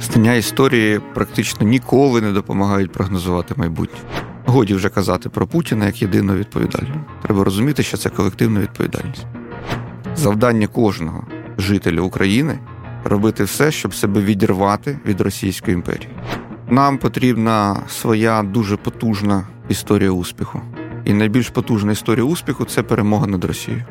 Знання історії практично ніколи не допомагають прогнозувати майбутнє. Годі вже казати про Путіна як єдину відповідальну. Треба розуміти, що це колективна відповідальність. Завдання кожного жителя України робити все, щоб себе відірвати від Російської імперії. Нам потрібна своя дуже потужна історія успіху. І найбільш потужна історія успіху це перемога над Росією.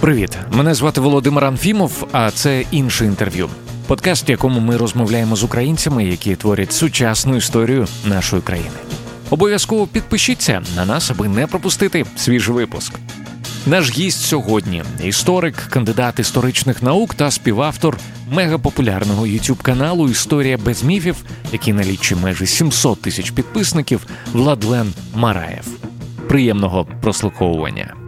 Привіт, мене звати Володимир Анфімов, а це інше інтерв'ю. Подкаст, в якому ми розмовляємо з українцями, які творять сучасну історію нашої країни. Обов'язково підпишіться на нас, аби не пропустити свіжий випуск. Наш гість сьогодні історик, кандидат історичних наук та співавтор мегапопулярного youtube каналу Історія без міфів, який налічує майже 700 тисяч підписників, Владлен Мараєв. Приємного прослуховування.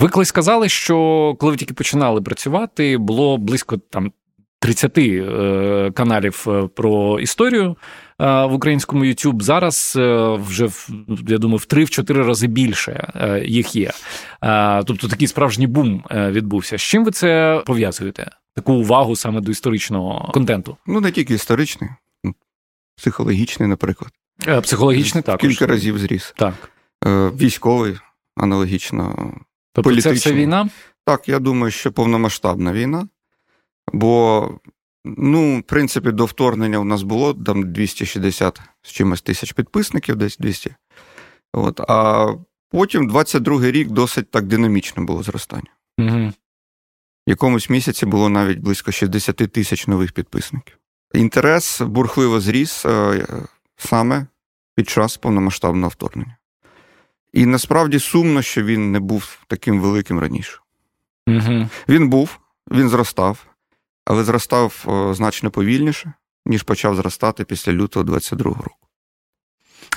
Ви колись сказали, що коли ви тільки починали працювати, було близько там 30 е, каналів е, про історію е, в українському YouTube. Зараз е, вже я думаю, в 3-4 рази більше е, їх є. Е, тобто такий справжній бум відбувся. З чим ви це пов'язуєте? Таку увагу саме до історичного контенту? Ну не тільки історичний, ну, психологічний, наприклад. Психологічний також. Кілька разів зріс. Так. Військовий аналогічно. Тобто це все війна? Так, я думаю, що повномасштабна війна. Бо, ну, в принципі, до вторгнення у нас було там 260 з чимось тисяч підписників, десь 200. От, А потім 22-й рік досить так динамічно було зростання. Угу. В якомусь місяці було навіть близько 60 тисяч нових підписників. Інтерес бурхливо зріс е, саме під час повномасштабного вторгнення. І насправді сумно, що він не був таким великим раніше. Угу. Він був, він зростав, але зростав значно повільніше, ніж почав зростати після лютого 22-го року.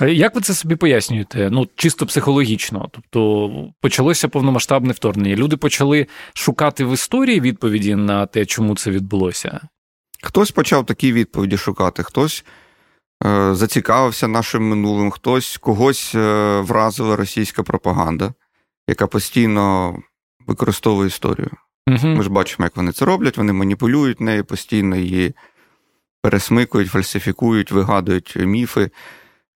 Як ви це собі пояснюєте? Ну, чисто психологічно. Тобто почалося повномасштабне вторгнення. Люди почали шукати в історії відповіді на те, чому це відбулося. Хтось почав такі відповіді шукати, хтось е, зацікавився нашим минулим, хтось когось е, вразила російська пропаганда, яка постійно використовує історію. Угу. Ми ж бачимо, як вони це роблять, вони маніпулюють нею постійно її пересмикують, фальсифікують, вигадують міфи.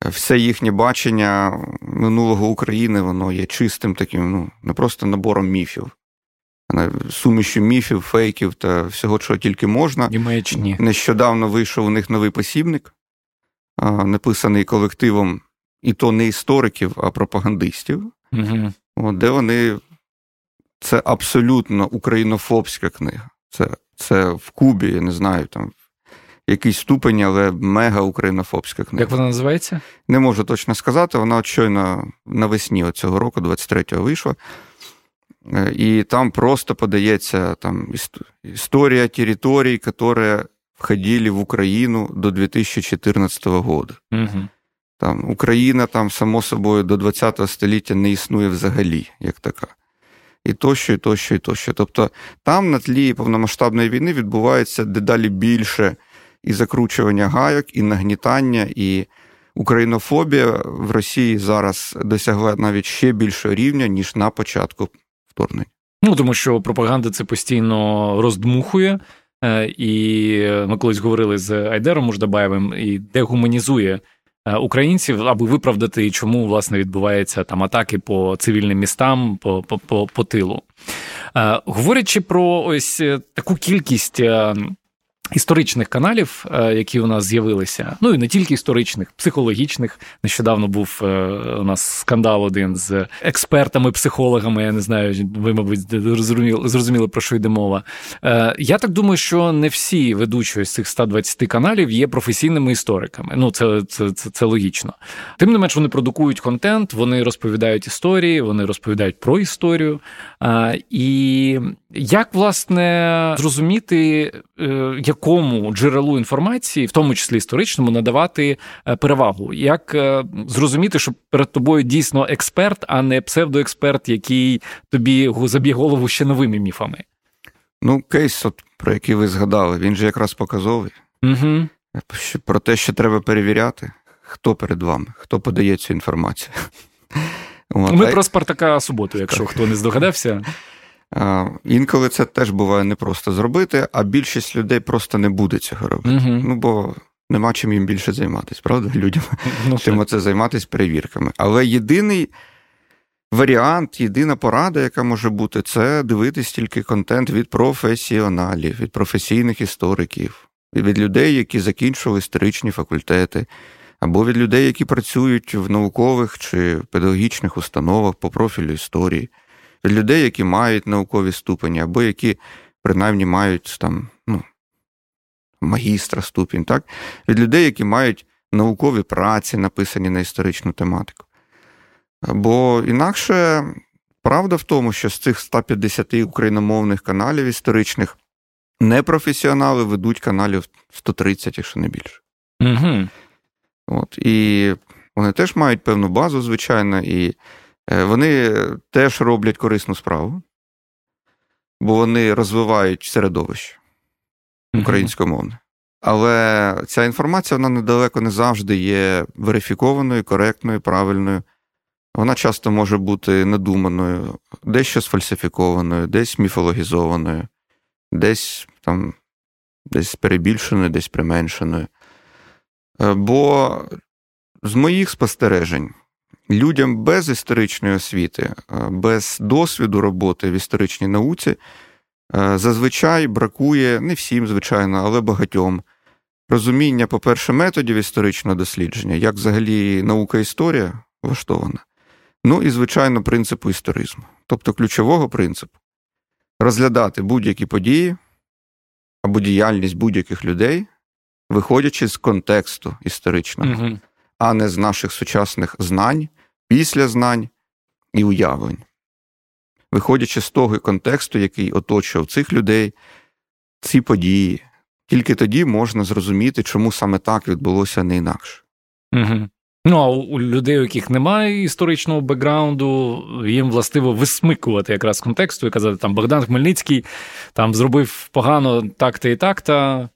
Все їхнє бачення минулого України, воно є чистим таким, ну, не просто набором міфів, а сумішю міфів, фейків та всього, чого тільки можна. І маячні. Нещодавно вийшов у них новий посібник, написаний колективом, і то не істориків, а пропагандистів, угу. де вони це абсолютно українофобська книга. Це це в Кубі, я не знаю, там якийсь ступень, але мега українофобська книга. Як вона називається? Не можу точно сказати. Вона от щойно навесні цього року, 23-го, вийшла. Е, і там просто подається там історія територій, які входили в Україну до 2014 року. Угу. Там Україна, там, само собою, до 20 століття не існує взагалі, як така і тощо, і тощо, і тощо. Тобто там на тлі повномасштабної війни відбувається дедалі більше і закручування гайок, і нагнітання, і українофобія в Росії зараз досягла навіть ще більшого рівня, ніж на початку вторгнення. Ну тому що пропаганда це постійно роздмухує. Е, і ми колись говорили з Айдером Муждабаєвим і дегуманізує Е, українців, аби виправдати, чому власне відбуваються там атаки по цивільним містам, по, по, по, по тилу. Е, говорячи про ось таку кількість історичних каналів, е, які у нас з'явилися, ну і не тільки історичних, психологічних. Нещодавно був е, у нас скандал один з експертами, психологами. Я не знаю, ви, мабуть, зрозуміли, зрозуміли про що йде мова. Е, я так думаю, що не всі ведучі з цих 120 каналів є професійними істориками. Ну, це, це, це, це логічно. Тим не менш, вони продукують контент, вони розповідають історії, вони розповідають про історію. І як власне зрозуміти, якому джерелу інформації, в тому числі історичному, надавати е, перевагу. Як е, зрозуміти, що перед тобою дійсно експерт, а не псевдоексперт, який тобі заб'є голову ще новими міфами? Ну, кейс, от, про який ви згадали, він же якраз показовий. Угу. Про те, що треба перевіряти, хто перед вами, хто подає цю інформацію. Ми про Спартака суботу, якщо хто не здогадався. Інколи це теж буває непросто зробити, а більшість людей просто не буде цього робити. Угу. Ну бо нема чим їм більше займатися, правда? Людям ну, чим це займатися перевірками. Але єдиний варіант, єдина порада, яка може бути, це дивитись тільки контент від професіоналів, від професійних істориків, від людей, які закінчували історичні факультети, або від людей, які працюють в наукових чи педагогічних установах по профілю історії, людей, які мають наукові ступені, або які принаймні мають там, ну, магістра ступінь, так? від людей, які мають наукові праці, написані на історичну тематику. Бо інакше правда в тому, що з цих 150 україномовних каналів історичних непрофесіонали ведуть каналів 130, якщо не більше. Угу. От, І вони теж мають певну базу, звичайно, і вони теж роблять корисну справу, бо вони розвивають середовище українськомовне. Але ця інформація вона недалеко не завжди є верифікованою, коректною, правильною. Вона часто може бути надуманою, дещо сфальсифікованою, десь міфологізованою, десь там, десь перебільшеною, десь применшеною. Е, бо з моїх спостережень, людям без історичної освіти, е, без досвіду роботи в історичній науці, е, зазвичай бракує не всім, звичайно, але багатьом. Розуміння, по-перше, методів історичного дослідження, як взагалі наука історія влаштована. Ну і, звичайно, принципу історизму, тобто ключового принципу розглядати будь-які події або діяльність будь-яких людей, виходячи з контексту історичного, угу. а не з наших сучасних знань, після знань і уявлень. Виходячи з того контексту, який оточував цих людей, ці події, тільки тоді можна зрозуміти, чому саме так відбулося не інакше. Угу. Ну, а у людей, у яких немає історичного бекграунду, їм властиво висмикувати якраз контексту і казати, там Богдан Хмельницький там зробив погано так-та і так-та.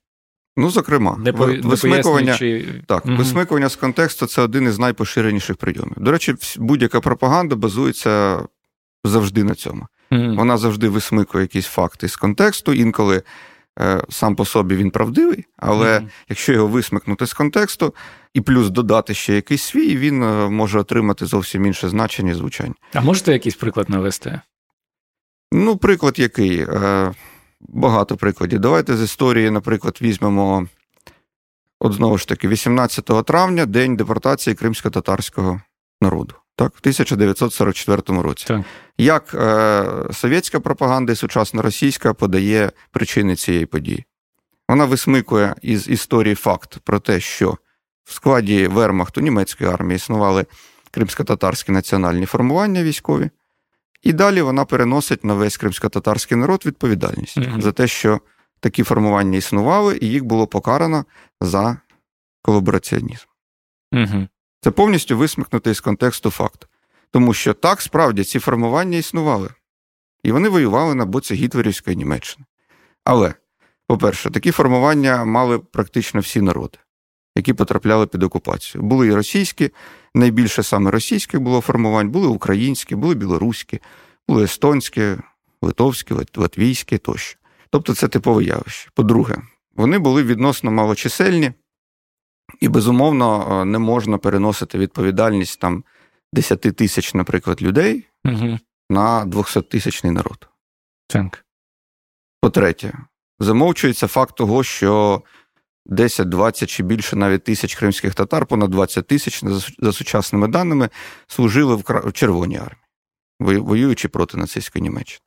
Ну, зокрема, не по, висмикування чи... так, угу. висмикування з контексту це один із найпоширеніших прийомів. До речі, будь-яка пропаганда базується завжди на цьому. Угу. Вона завжди висмикує якісь факти з контексту, інколи Е, сам по собі він правдивий, але mm-hmm. якщо його висмикнути з контексту і плюс додати ще якийсь свій, він е, може отримати зовсім інше значення і звучання. А можете якийсь приклад навести? Ну, приклад який? Е, багато прикладів. Давайте з історії, наприклад, візьмемо, от знову ж таки, 18 травня, день депортації кримсько-татарського народу так, в 1944 році. Так. Як е, совєтська пропаганда і сучасна російська подає причини цієї події? Вона висмикує із історії факт про те, що в складі Вермахту німецької армії існували кримсько-татарські національні формування військові, і далі вона переносить на весь кримсько-татарський народ відповідальність mm за те, що такі формування існували, і їх було покарано за колабораціонізм. mm це повністю висмикнути із контексту факт. Тому що так справді ці формування існували, і вони воювали на боці Гітлерівської Німеччини. Але, по-перше, такі формування мали практично всі народи, які потрапляли під окупацію. Були і російські, найбільше саме російських було формувань, були українські, були білоруські, були естонські, литовські, латвійські тощо. Тобто це типове явище. По-друге, вони були відносно малочисельні. І, безумовно, е, не можна переносити відповідальність там 10 тисяч, наприклад, людей угу. на 200-тисячний народ. Так. По-третє, замовчується факт того, що 10, 20 чи більше навіть тисяч кримських татар, понад 20 тисяч, за сучасними даними, служили в Червоній армії, воюючи проти нацистської Німеччини.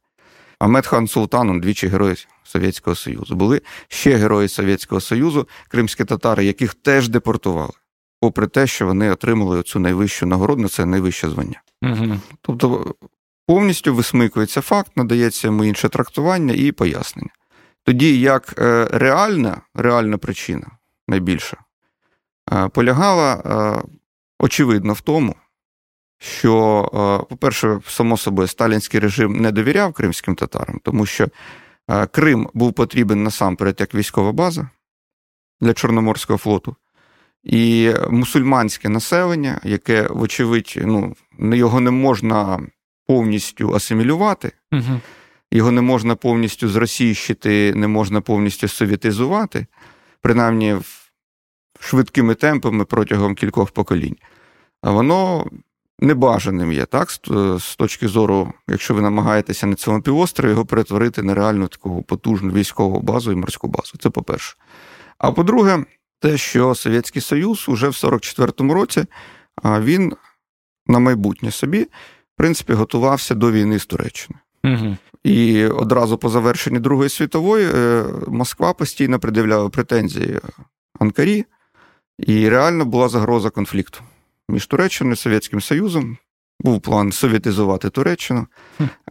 Ахмед хан Султан, двічі герой Совєтського Союзу. Були ще герої Совєтського Союзу, кримські татари, яких теж депортували, попри те, що вони отримали цю найвищу нагороду, це найвище звання. Угу. Тобто повністю висмикується факт, надається йому інше трактування і пояснення. Тоді як е, реальна, реальна причина найбільша е, полягала, е, очевидно, в тому, що, по-перше, само собою, сталінський режим не довіряв кримським татарам, тому що Крим був потрібен насамперед як військова база для Чорноморського флоту, і мусульманське населення, яке, вочевидь, ну, його не можна повністю асимілювати, угу. Його не можна повністю зросійщити, не можна повністю совєтизувати, принаймні швидкими темпами протягом кількох поколінь. А воно небажаним є, так? З точки зору, якщо ви намагаєтеся на цьому півострові його перетворити на реальну таку потужну військову базу і морську базу. Це по-перше. А по-друге, те, що Совєтський Союз уже в 44-му році він на майбутнє собі, в принципі, готувався до війни з Туреччиною. Угу. І одразу по завершенні Другої світової е, Москва постійно пред'являла претензії Анкарі, і реально була загроза конфлікту між Туреччиною і Совєтським Союзом. Був план совєтизувати Туреччину.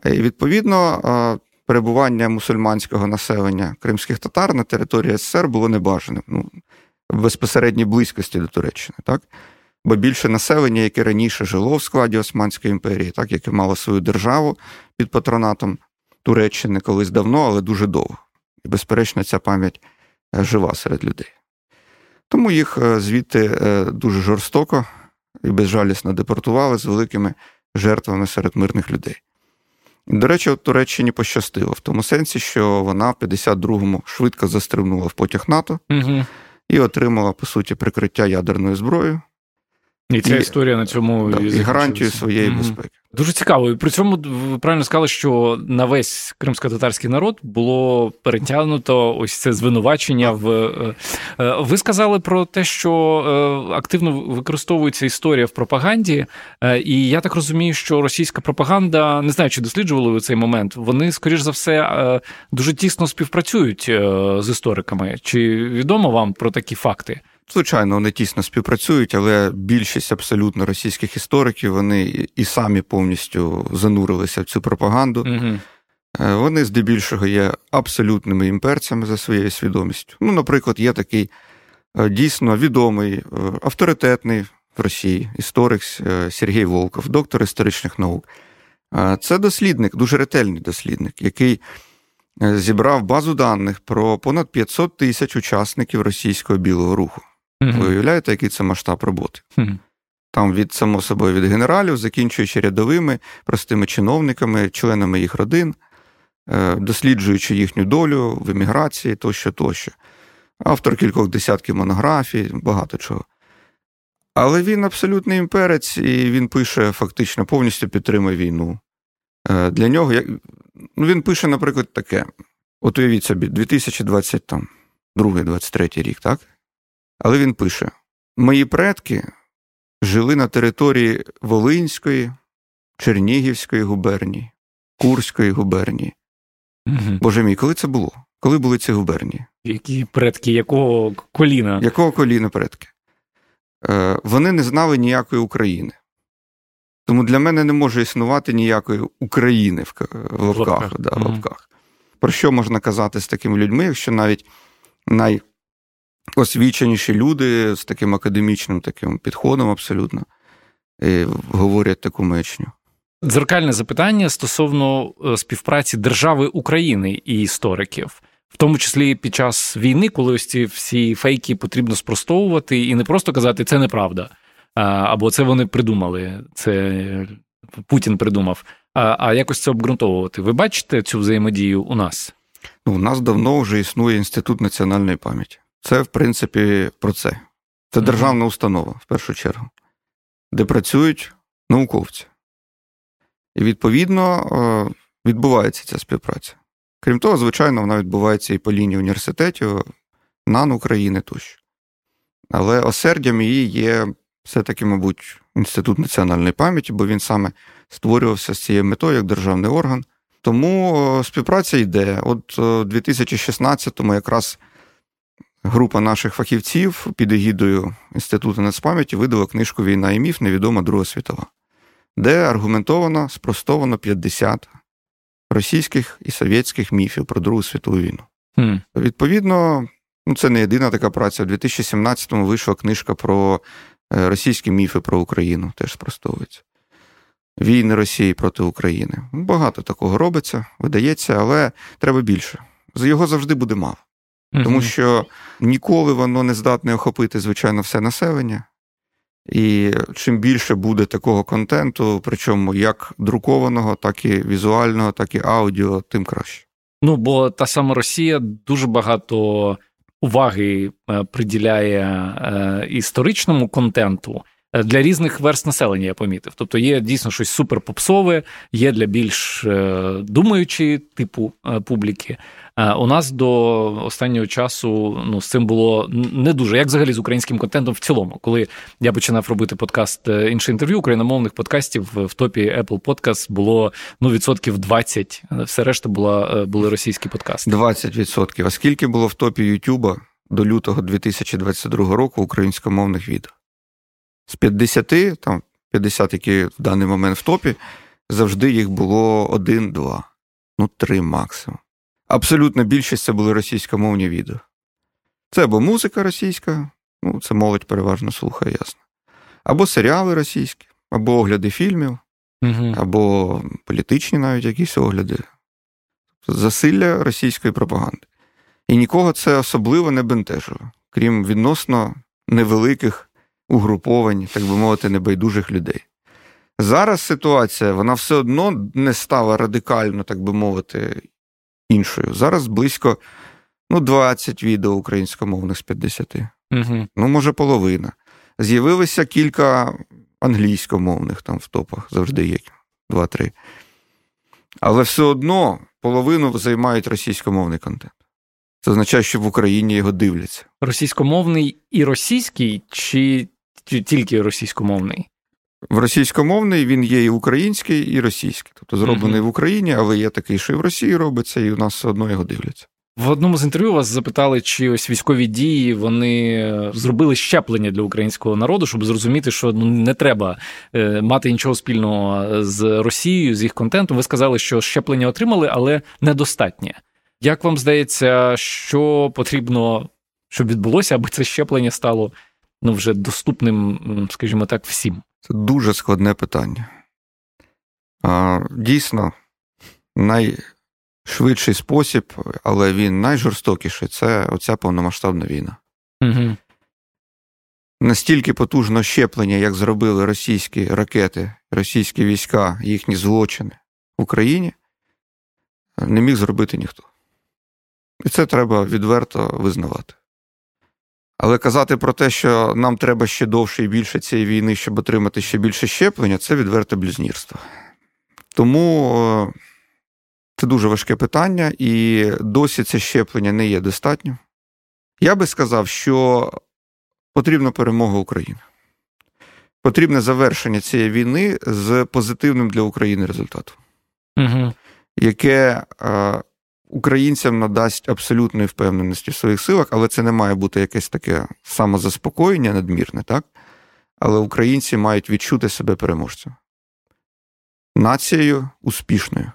І відповідно, перебування мусульманського населення кримських татар на території СССР було небажаним. Ну, в безпосередній близькості до Туреччини, так? Бо більше населення, яке раніше жило в складі Османської імперії, так, яке мало свою державу під патронатом Туреччини колись давно, але дуже довго. І, безперечно, ця пам'ять е, жива серед людей. Тому їх е, звідти е, дуже жорстоко і безжалісно депортували з великими жертвами серед мирних людей. До речі, от Туреччині пощастило в тому сенсі, що вона в 52-му швидко застрибнула в потяг НАТО угу. і отримала, по суті, прикриття ядерною зброєю. І ця і, історія на цьому да, і, і гарантію своєї mm безпеки. Дуже цікаво. І при цьому ви правильно сказали, що на весь кримсько-татарський народ було перетягнуто ось це звинувачення. В е, е, ви сказали про те, що е, активно використовується історія в пропаганді, і я так розумію, що російська пропаганда не знаю, чи досліджували ви цей момент. Вони, скоріш за все, дуже тісно співпрацюють з істориками. Чи відомо вам про такі факти? Звичайно, вони тісно співпрацюють, але більшість абсолютно російських істориків вони і самі повністю занурилися в цю пропаганду. Угу. Вони здебільшого є абсолютними імперцями за своєю свідомістю. Ну, наприклад, є такий е, дійсно відомий, е, авторитетний в Росії історик Сергій Волков, доктор історичних наук. Це дослідник, дуже ретельний дослідник, який зібрав базу даних про понад 500 тисяч учасників російського білого руху. Mm-hmm. Ви уявляєте, який це масштаб роботи? Mm-hmm. Там від само собою від генералів, закінчуючи рядовими, простими чиновниками, членами їх родин, е, досліджуючи їхню долю в еміграції тощо, тощо. Автор кількох десятків монографій, багато чого. Але він абсолютний імперець, і він пише, фактично, повністю підтримує війну. Е, для нього ну, він пише, наприклад, таке: от уявіть собі, 2022-2023 рік, так? Але він пише: мої предки жили на території Волинської, Чернігівської губернії, Курської губернії. Угу. Боже мій, коли це було? Коли були ці губернії? Які предки, якого коліна? Якого коліна предки? Е, Вони не знали ніякої України. Тому для мене не може існувати ніякої України в, в лапках. Да, в лапках. Про що можна казати з такими людьми, якщо навіть най освіченіші люди з таким академічним таким підходом абсолютно і говорять таку мечню. Дзеркальне запитання стосовно е, співпраці держави України і істориків, в тому числі під час війни, коли ось ці всі фейки потрібно спростовувати і не просто казати це неправда, або це вони придумали, це Путін придумав, а а якось це обґрунтовувати. Ви бачите цю взаємодію у нас? Ну, У нас давно вже існує інститут національної пам'яті. Це, в принципі, про це. Це державна установа, в першу чергу, де працюють науковці. І, відповідно, е, відбувається ця співпраця. Крім того, звичайно, вона відбувається і по лінії університетів, НАН України тощо. Але осердям її є все-таки, мабуть, Інститут національної пам'яті, бо він саме створювався з цією метою як державний орган. Тому е, співпраця йде. От е, у 2016-му якраз Група наших фахівців під егідою Інституту нацпам'яті видала книжку Війна і міф Невідома Друга світова, де аргументовано спростовано 50 російських і совєтських міфів про Другу світову війну. Mm. Відповідно, ну це не єдина така праця. У 2017-му вийшла книжка про е, російські міфи про Україну, теж спростовується. Війни Росії проти України. Багато такого робиться, видається, але треба більше. Його завжди буде мало. Тому що ніколи воно не здатне охопити, звичайно, все населення. І чим більше буде такого контенту, причому як друкованого, так і візуального, так і аудіо, тим краще. Ну бо та сама Росія дуже багато уваги е, приділяє е, історичному контенту. Е, для різних верст населення я помітив. Тобто є дійсно щось суперпопсове, є для більш думаючої типу публіки. У нас до останнього часу ну з цим було не дуже як взагалі з українським контентом в цілому. Коли я починав робити подкаст інше інтерв'ю україномовних подкастів в топі Apple Podcast було ну відсотків 20, Все решта була були російські подкасти. 20%. А скільки було в топі Ютуба до лютого 2022 року українськомовних відео? З 50, там 50, які в даний момент в топі, завжди їх було один-два, ну три максимум. Абсолютна більшість це були російськомовні відео. Це або музика російська, ну це молодь переважно слухає, ясно. Або серіали російські, або огляди фільмів, угу. або політичні навіть якісь огляди. Засилля російської пропаганди. І нікого це особливо не бентежило, крім відносно невеликих угруповань, так би мовити, небайдужих людей. Зараз ситуація вона все одно не стала радикально, так би мовити, іншою. Зараз близько ну, 20 відео українськомовних з 50. Угу. Ну, може, половина. З'явилося кілька англійськомовних там в топах, завжди є два-три. Але все одно половину займають російськомовний контент. Це означає, що в Україні його дивляться. Російськомовний і російський, чи тільки російськомовний? В російськомовний він є і український, і російський. Тобто зроблений mm в Україні, але є такий, що і в Росії робиться, і у нас все одно його дивляться. В одному з інтерв'ю вас запитали, чи ось військові дії вони зробили щеплення для українського народу, щоб зрозуміти, що ну не треба е, мати нічого спільного з Росією, з їх контентом. Ви сказали, що щеплення отримали, але недостатнє. Як вам здається, що потрібно, щоб відбулося, аби це щеплення стало ну, вже доступним, скажімо так, всім? Це дуже складне питання. Дійсно, найшвидший спосіб, але він найжорстокіший це оця повномасштабна війна. Угу. Настільки потужно щеплення, як зробили російські ракети, російські війська, їхні злочини в Україні, не міг зробити ніхто. І це треба відверто визнавати. Але казати про те, що нам треба ще довше і більше цієї війни, щоб отримати ще більше щеплення, це відверте блюзнірство. Тому е, це дуже важке питання, і досі це щеплення не є достатньо. Я би сказав, що потрібна перемога України. Потрібне завершення цієї війни з позитивним для України результатом, угу. яке е, українцям надасть абсолютної впевненості в своїх силах, але це не має бути якесь таке самозаспокоєння надмірне, так? Але українці мають відчути себе переможцем. Нацією успішною.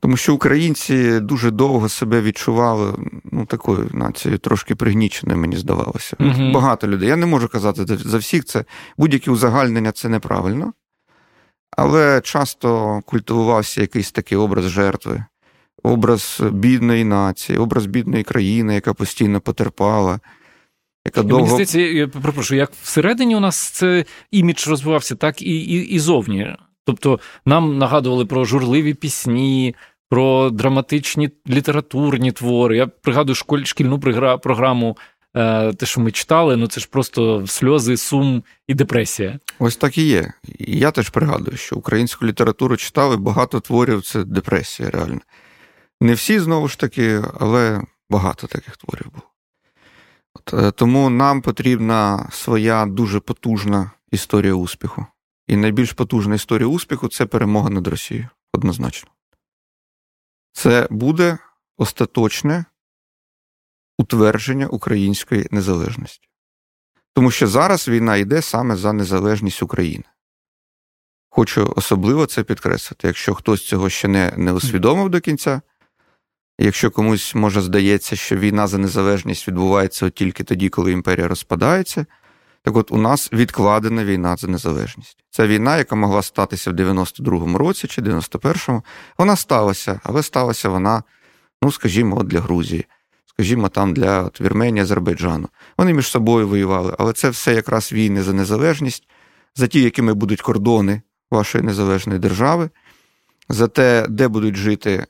Тому що українці дуже довго себе відчували ну, такою нацією, трошки пригніченою, мені здавалося. uh Багато людей. Я не можу казати за всіх це. Будь-які узагальнення це неправильно. Але часто культивувався якийсь такий образ жертви, образ бідної нації, образ бідної країни, яка постійно потерпала. Яка довго... Мені здається, я прошу, як всередині у нас це імідж розвивався, так і, і, і зовні. Тобто нам нагадували про журливі пісні, про драматичні літературні твори. Я пригадую школь, шкільну програму, е, те, що ми читали, ну це ж просто сльози, сум і депресія. Ось так і є. Я теж пригадую, що українську літературу читали, багато творів це депресія, реально. Не всі знову ж таки, але багато таких творів було. От, е, Тому нам потрібна своя дуже потужна історія успіху. І найбільш потужна історія успіху це перемога над Росією. Однозначно. Це буде остаточне утвердження української незалежності. Тому що зараз війна йде саме за незалежність України. Хочу особливо це підкреслити. Якщо хтось цього ще не не усвідомив до кінця, Якщо комусь може здається, що війна за незалежність відбувається от тільки тоді, коли імперія розпадається, так от у нас відкладена війна за незалежність. Це війна, яка могла статися в 92-му році чи 91-му, вона сталася, але сталася вона, ну скажімо, от для Грузії, скажімо, там для от, Вірменії, Азербайджану. Вони між собою воювали, але це все якраз війни за незалежність, за ті, якими будуть кордони вашої незалежної держави, за те, де будуть жити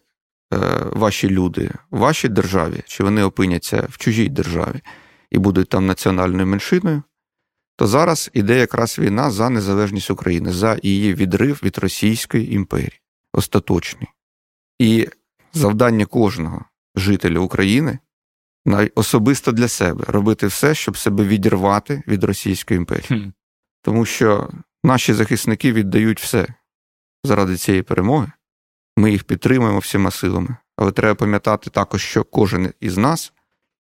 ваші люди в вашій державі, чи вони опиняться в чужій державі і будуть там національною меншиною. То зараз іде якраз війна за незалежність України, за її відрив від Російської імперії, остаточний. І завдання кожного жителя України особисто для себе робити все, щоб себе відірвати від Російської імперії. Тому що наші захисники віддають все заради цієї перемоги. Ми їх підтримуємо всіма силами. Але треба пам'ятати також, що кожен із нас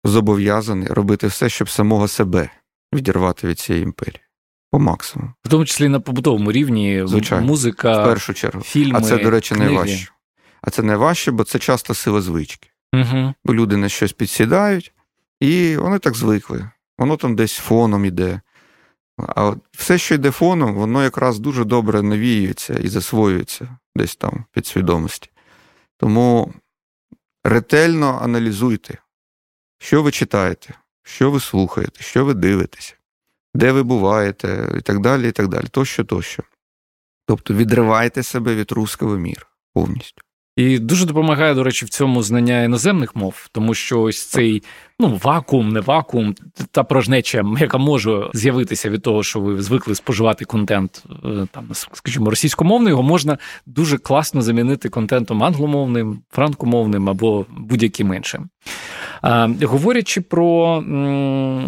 зобов'язаний робити все, щоб самого себе відірвати від цієї імперії. По максимуму. В тому числі на побутовому рівні Звичайно, музика, в першу чергу. фільми, А це, до речі, книги. найважче. А це найважче, бо це часто сила звички. Угу. Бо люди на щось підсідають, і вони так звикли. Воно там десь фоном іде. А все, що йде фоном, воно якраз дуже добре навіюється і засвоюється десь там підсвідомості. Тому ретельно аналізуйте, що ви читаєте, що ви слухаєте, що ви дивитеся, де ви буваєте, і так далі, і так далі. Тощо, тощо. Тобто відривайте себе від руского міра повністю. І дуже допомагає, до речі, в цьому знання іноземних мов, тому що ось цей ну вакуум, не вакуум, та порожнеча, яка може з'явитися від того, що ви звикли споживати контент, е, там скажімо, російськомовний, його можна дуже класно замінити контентом англомовним, франкомовним або будь-яким іншим. Говорячи про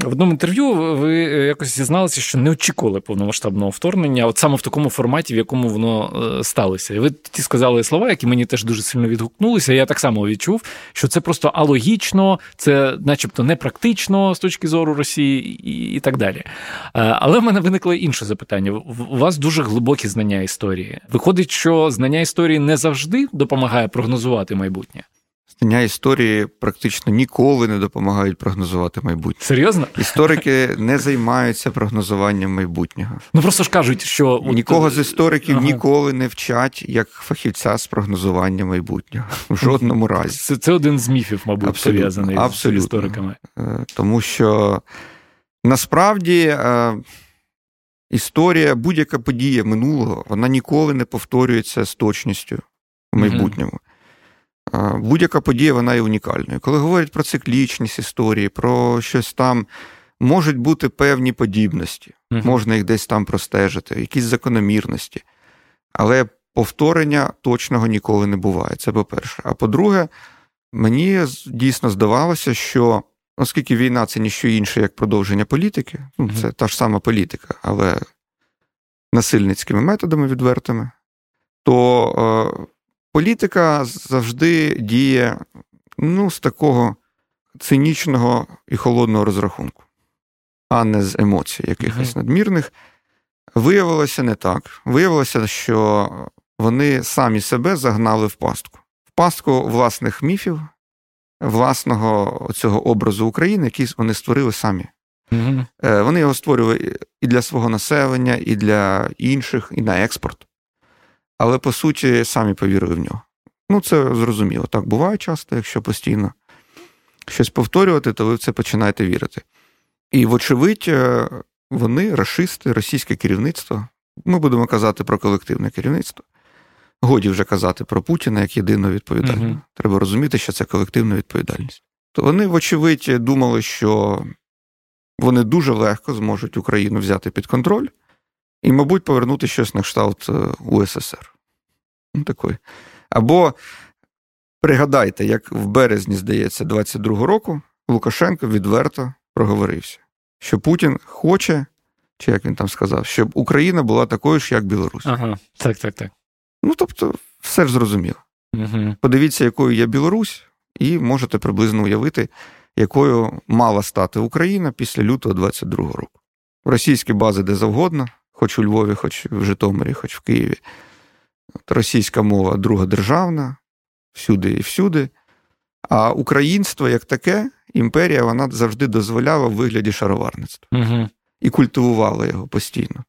в одному інтерв'ю, ви якось зізналися, що не очікували повномасштабного вторгнення, от саме в такому форматі, в якому воно е, сталося. І ви ті сказали слова, які мені теж дуже сильно відгукнулися. Я так само відчув, що це просто алогічно, це, начебто, непрактично з точки зору Росії і, так далі. Але в мене виникло інше запитання. У вас дуже глибокі знання історії. Виходить, що знання історії не завжди допомагає прогнозувати майбутнє. Знання історії практично ніколи не допомагають прогнозувати майбутнє. Серйозно? Історики не займаються прогнозуванням майбутнього. Ну просто ж кажуть, що нікого з істориків ага. ніколи не вчать як фахівця з прогнозування майбутнього в жодному разі. Це це один з міфів, мабуть, абсолютно, пов'язаний абсолютно. з істориками. Е, тому що насправді е, історія, будь-яка подія минулого, вона ніколи не повторюється з точністю в майбутньому. Mm-hmm. Будь-яка подія вона є унікальною. Коли говорять про циклічність історії, про щось там, можуть бути певні подібності, uh-huh. можна їх десь там простежити, якісь закономірності. Але повторення точного ніколи не буває. Це по-перше. А по-друге, мені дійсно здавалося, що оскільки війна це ніщо інше, як продовження політики, ну, це та ж сама політика, але насильницькими методами відвертими, то. Е, Політика завжди діє ну, з такого цинічного і холодного розрахунку, а не з емоцій якихось mm-hmm. надмірних. Виявилося не так. Виявилося, що вони самі себе загнали в пастку, в пастку власних міфів, власного цього образу України, який вони створили самі. Mm-hmm. Вони його створювали і для свого населення, і для інших, і на експорт але по суті самі повірили в нього. Ну, це зрозуміло. Так буває часто, якщо постійно щось повторювати, то ви в це починаєте вірити. І, вочевидь, е, вони, расисти, російське керівництво, ми будемо казати про колективне керівництво. Годі вже казати про Путіна як єдиного відповідального. uh Треба розуміти, що це колективна відповідальність. То вони, вочевидь, думали, що вони дуже легко зможуть Україну взяти під контроль і, мабуть, повернути щось на кшталт е, УССР. Ну, такий. Або пригадайте, як в березні, здається, 22-го року Лукашенко відверто проговорився, що Путін хоче, чи як він там сказав, щоб Україна була такою ж, як Білорусь. Ага, так, так, так. Ну, тобто, все ж зрозуміло. Угу. Подивіться, якою є Білорусь, і можете приблизно уявити, якою мала стати Україна після лютого 22-го року. Російські бази де завгодно, хоч у Львові, хоч в Житомирі, хоч в Києві. От Російська мова друга державна, всюди і всюди. А українство як таке, імперія, вона завжди дозволяла в вигляді шароварництва угу. і культивувала його постійно.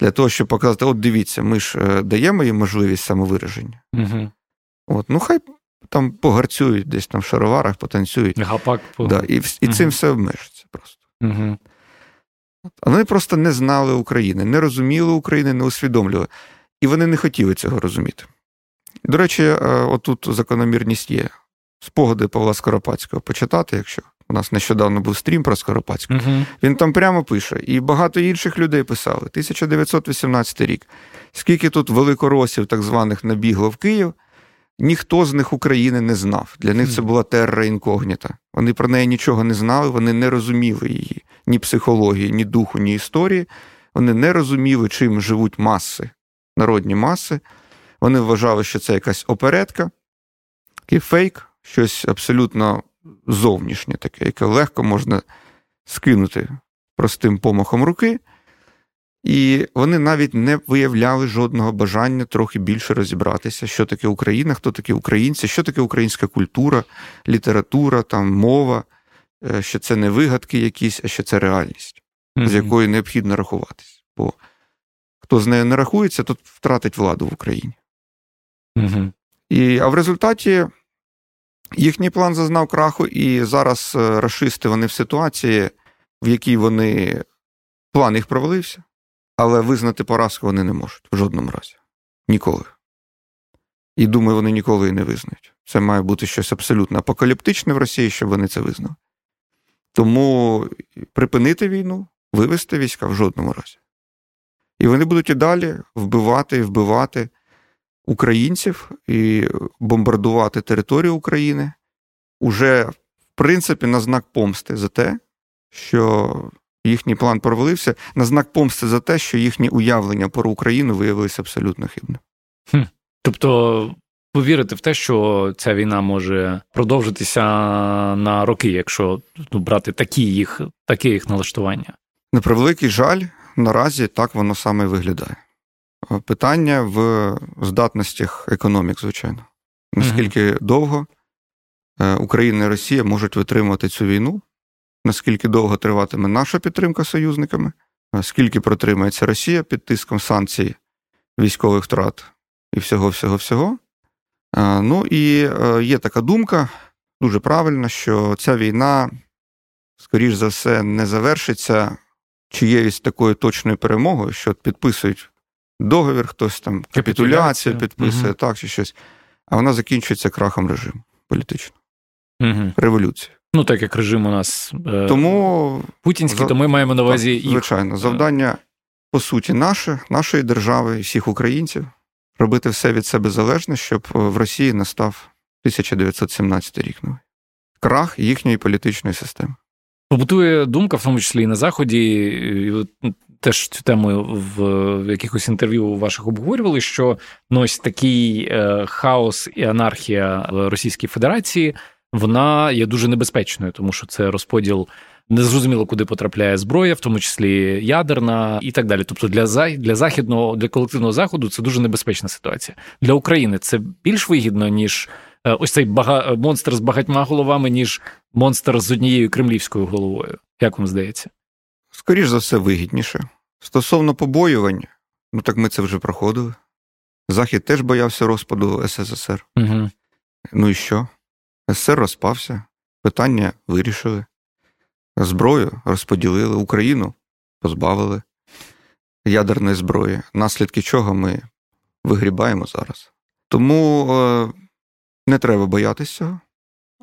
Для того, щоб показати, от дивіться, ми ж е, даємо їм можливість самовираження. Угу. От, Ну, хай там погарцюють десь там в шароварах, потанцюють. Гапак. По... Да, І і цим все обмежиться просто. Угу. Вони просто не знали України, не розуміли України, не усвідомлювали. І вони не хотіли цього розуміти. До речі, е, отут закономірність є. Спогади Павла Скоропадського почитати, якщо у нас нещодавно був стрім про Скоропадського. Угу. Він там прямо пише, і багато інших людей писали. 1918 рік. Скільки тут великоросів, так званих, набігло в Київ, ніхто з них України не знав. Для них це була терра інкогніта. Вони про неї нічого не знали, вони не розуміли її ні психології, ні духу, ні історії. Вони не розуміли, чим живуть маси, народні маси. Вони вважали, що це якась оперетка, який фейк, щось абсолютно зовнішнє таке, яке легко можна скинути простим помахом руки. І вони навіть не виявляли жодного бажання трохи більше розібратися, що таке Україна, хто такі українці, що таке українська культура, література, там мова, е, що це не вигадки якісь, а що це реальність, з якою необхідно рахуватись. Бо хто з нею не рахується, тот втратить владу в Україні. І, А в результаті їхній план зазнав краху, і зараз е, расисти вони в ситуації, в якій вони план їх провалився, але визнати поразку вони не можуть в жодному разі. Ніколи. І думаю, вони ніколи і не визнають. Це має бути щось абсолютно апокаліптичне в Росії, щоб вони це визнали. Тому припинити війну, вивести війська в жодному разі. І вони будуть і далі вбивати і вбивати українців і бомбардувати територію України уже, в принципі, на знак помсти за те, що їхній план провалився, на знак помсти за те, що їхні уявлення про Україну виявилися абсолютно хибним. Хм. Тобто. Повірити в те, що ця війна може продовжитися на роки, якщо ну, брати такі їх, таке їх налаштування. На превеликий жаль, наразі так воно саме виглядає. Питання в здатностях економік, звичайно. Наскільки угу. довго е, Україна і Росія можуть витримувати цю війну, наскільки довго триватиме наша підтримка союзниками, скільки протримається Росія під тиском санкцій, військових втрат і всього-всього-всього. Ну і е, є така думка, дуже правильна, що ця війна, скоріш за все, не завершиться чиєюсь такою точною перемогою, що підписують договір, хтось там капітуляцію підписує, угу. так чи щось, а вона закінчується крахом режиму політично. Угу. Революція. Ну, так як режим у нас е... Тому путінський, то ми маємо на увазі. Так, звичайно, завдання, по суті, наше, нашої держави і всіх українців робити все від себе залежне, щоб в Росії настав 1917 рік. новий. Крах їхньої політичної системи. Побутує думка, в тому числі і на Заході, і теж цю тему в якихось інтерв'ю ваших обговорювали, що ну, ось такий е, хаос і анархія в Російській Федерації вона є дуже небезпечною, тому що це розподіл. Незрозуміло, куди потрапляє зброя, в тому числі ядерна і так далі. Тобто для для західного, для колективного заходу це дуже небезпечна ситуація. Для України це більш вигідно, ніж е, ось цей бага... монстр з багатьма головами, ніж монстр з однією кремлівською головою. Як вам здається? Скоріше за все, вигідніше. Стосовно побоювань, ну так ми це вже проходили. Захід теж боявся розпаду СССР. Угу. Ну і що? СССР розпався, питання вирішили. Зброю розподілили, Україну позбавили ядерної зброї, наслідки чого ми вигрібаємо зараз. Тому е, не треба боятися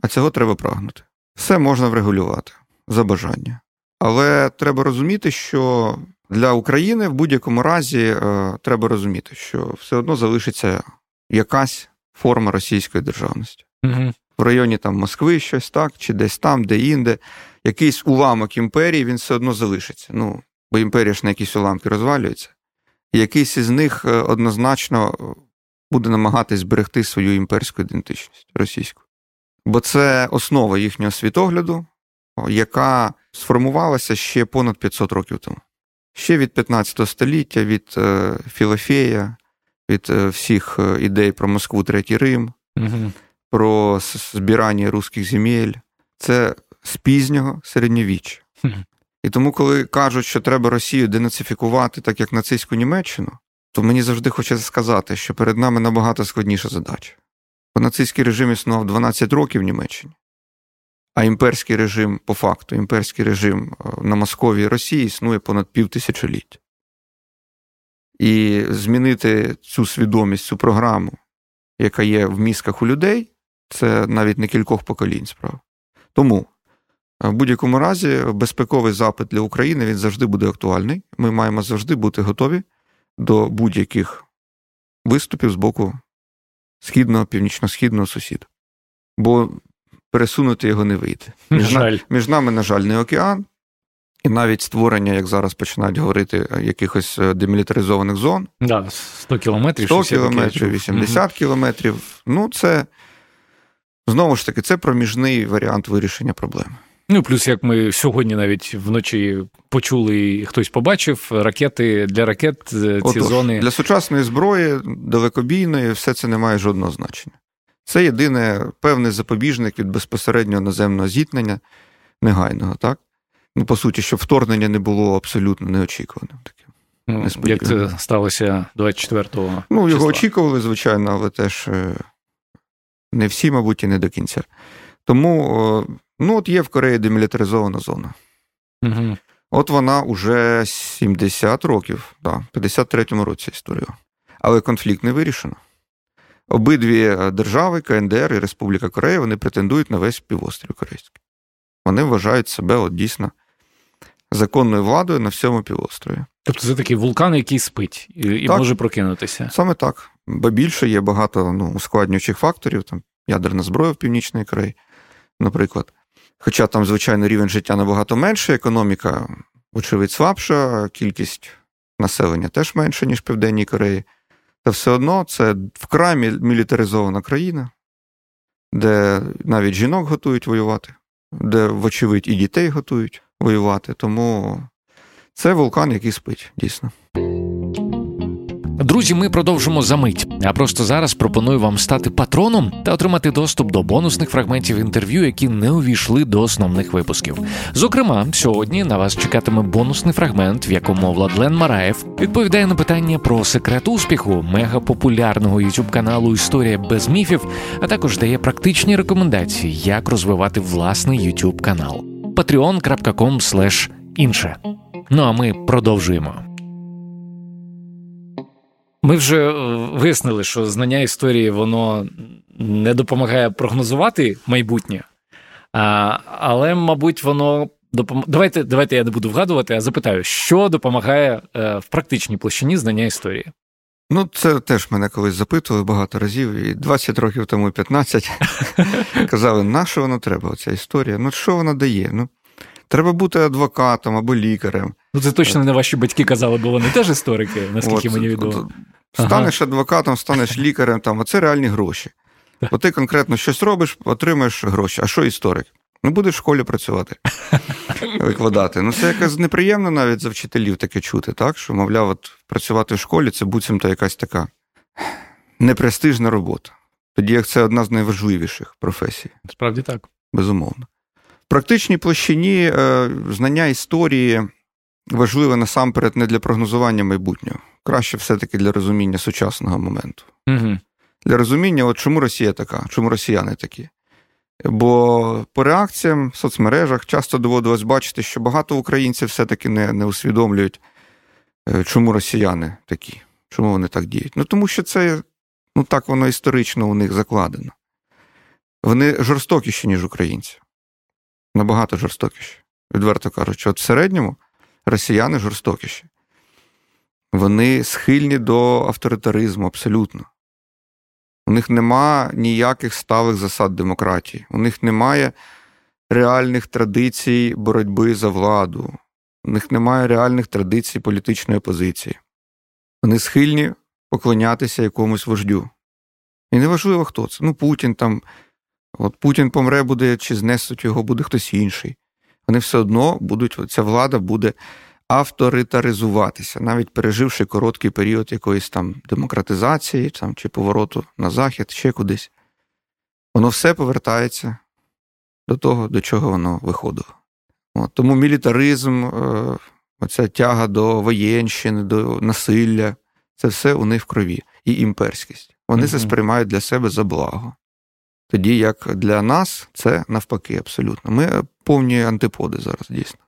а цього треба прагнути. Все можна врегулювати за бажання. Але треба розуміти, що для України в будь-якому разі е, треба розуміти, що все одно залишиться якась форма російської державності. Угу. В районі там Москви щось так, чи десь там, де інде, якийсь уламок імперії він все одно залишиться. Ну, бо імперія ж на якісь уламки розвалюється. І якийсь із них е, однозначно буде намагатись зберегти свою імперську ідентичність російську. Бо це основа їхнього світогляду, яка сформувалася ще понад 500 років тому. Ще від 15 століття, від е, Філофея, від е, всіх ідей про Москву, Третій Рим, угу. Про збирання русських земель. Це з пізнього середньовіччя. І тому, коли кажуть, що треба Росію денацифікувати, так як нацистську Німеччину, то мені завжди хочеться сказати, що перед нами набагато складніша задача. нацистський режим існував 12 років в Німеччині, а імперський режим, по факту, імперський режим е, на Московії Росії існує понад півтисячоліття. І змінити цю свідомість, цю програму, яка є в мізках у людей, це навіть не кількох поколінь справа. Тому в будь-якому разі безпековий запит для України він завжди буде актуальний. Ми маємо завжди бути готові до будь-яких виступів з боку східного, північно-східного сусіда. Бо пересунути його не вийде. Між, жаль. між нами, на жаль, не океан, і навіть створення, як зараз починають говорити, якихось е, демілітаризованих зон. Да, 100 кілометрів, 100 кілометрів, 80 угу. кілометрів. Ну, це знову ж таки це проміжний варіант вирішення проблеми. Ну, плюс, як ми сьогодні навіть вночі почули, і хтось побачив, ракети для ракет е, ці Отож, зони. Для сучасної зброї, далекобійної, все це не має жодного значення. Це єдине певний запобіжник від безпосереднього наземного зіткнення негайного, так? Ну, по суті, щоб вторгнення не було абсолютно неочікуваним. таким. Ну, Як це сталося 24-го? Ну, його числа. очікували, звичайно, але теж е, не всі, мабуть, і не до кінця. Тому, ну, от є в Кореї демілітаризована зона. Угу. От вона уже 70 років, да, в 53-му році історію. Але конфлікт не вирішено. Обидві держави, КНДР і Республіка Корея, вони претендують на весь півострів Корейський. Вони вважають себе от дійсно законною владою на всьому півострові. Тобто це такий вулкан, який спить і і може прокинутися. Саме так. Бо більше є багато ну, ускладнюючих факторів, там ядерна зброя в Північній Кореї, наприклад. Хоча там, звичайно, рівень життя набагато менший, економіка, очевидь, слабша, кількість населення теж менша, ніж в Південній Кореї. Та все одно це вкрай мілітаризована країна, де навіть жінок готують воювати, де, вочевидь, і дітей готують воювати. Тому це вулкан, який спить, дійсно. Друзі, ми продовжимо за мить. А просто зараз пропоную вам стати патроном та отримати доступ до бонусних фрагментів інтерв'ю, які не увійшли до основних випусків. Зокрема, сьогодні на вас чекатиме бонусний фрагмент, в якому Владлен Мараєв відповідає на питання про секрет успіху мегапопулярного youtube каналу Історія без міфів, а також дає практичні рекомендації, як розвивати власний youtube канал. patreon.com інше. Ну а ми продовжуємо. Ми вже е, вияснили, що знання історії воно не допомагає прогнозувати майбутнє, а, але, мабуть, воно допом... Давайте давайте я не буду вгадувати, а запитаю, що допомагає е, в практичній площині знання історії. Ну, це теж мене колись запитували багато разів, і 20 років тому 15 казали, на що воно треба, оця історія? Ну, що вона дає? Ну, Треба бути адвокатом або лікарем. Ну, це точно не ваші батьки казали, бо вони теж історики, наскільки от, мені відомо. От, станеш ага. адвокатом, станеш лікарем, там, оце реальні гроші. Бо ти конкретно щось робиш, отримаєш гроші. А що історик? Ну, будеш в школі працювати, викладати. Ну, це якось неприємно навіть за вчителів таке чути, так? Що, мовляв, от працювати в школі це буцімто якась така непрестижна робота. Тоді як це одна з найважливіших професій. Справді так. Безумовно. В практичній площині е, знання історії важливе насамперед не для прогнозування майбутнього, краще все-таки для розуміння сучасного моменту. Угу. Для розуміння, от чому Росія така, чому росіяни такі. Бо по реакціям в соцмережах часто доводилось бачити, що багато українців все-таки не не усвідомлюють, е, чому росіяни такі, чому вони так діють. Ну тому що це ну так воно історично у них закладено. Вони жорстокіші, ніж українці набагато жорстокіші, відверто кажучи. От в середньому росіяни жорстокіші. Вони схильні до авторитаризму абсолютно. У них нема ніяких сталих засад демократії. У них немає реальних традицій боротьби за владу. У них немає реальних традицій політичної опозиції. Вони схильні поклонятися якомусь вождю. І неважливо, хто це. Ну, Путін там От Путін помре буде, чи знесуть його, буде хтось інший. Вони все одно будуть, ця влада буде авторитаризуватися, навіть переживши короткий період якоїсь там демократизації там, чи повороту на захід, ще кудись. Воно все повертається до того, до чого воно виходило. От, Тому мілітаризм, е, оця тяга до воєнщини, до насилля це все у них в крові. І імперськість. Вони mm-hmm. це сприймають для себе за благо. Тоді як для нас це навпаки, абсолютно. Ми повні антиподи зараз дійсно.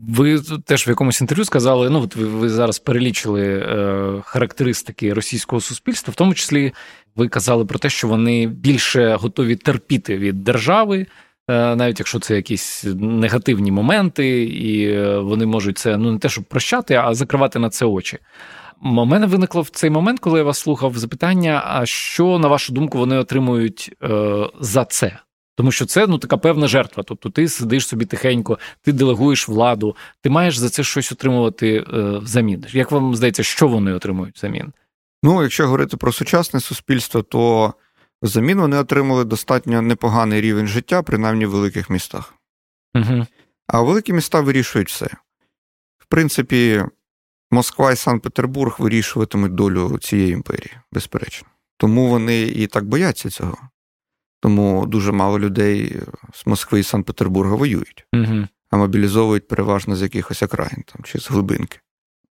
Ви теж в якомусь інтерв'ю сказали, ну от ви, ви зараз перелічили е, характеристики російського суспільства, в тому числі ви казали про те, що вони більше готові терпіти від держави, е, навіть якщо це якісь негативні моменти, і е, вони можуть це ну не те, щоб прощати, а закривати на це очі. У мене виникло в цей момент, коли я вас слухав, запитання: а що, на вашу думку, вони отримують е, за це? Тому що це ну така певна жертва. Тобто ти сидиш собі тихенько, ти делегуєш владу, ти маєш за це щось отримувати е, взамін. Як вам здається, що вони отримують взамін? Ну, якщо говорити про сучасне суспільство, то взамін вони отримали достатньо непоганий рівень життя, принаймні в великих містах. Угу. А великі міста вирішують все. В принципі, Москва і Санкт-Петербург вирішуватимуть долю цієї імперії, безперечно. Тому вони і так бояться цього. Тому дуже мало людей з Москви і Санкт-Петербурга воюють, угу. а мобілізовують переважно з якихось окраїн там, чи з глибинки.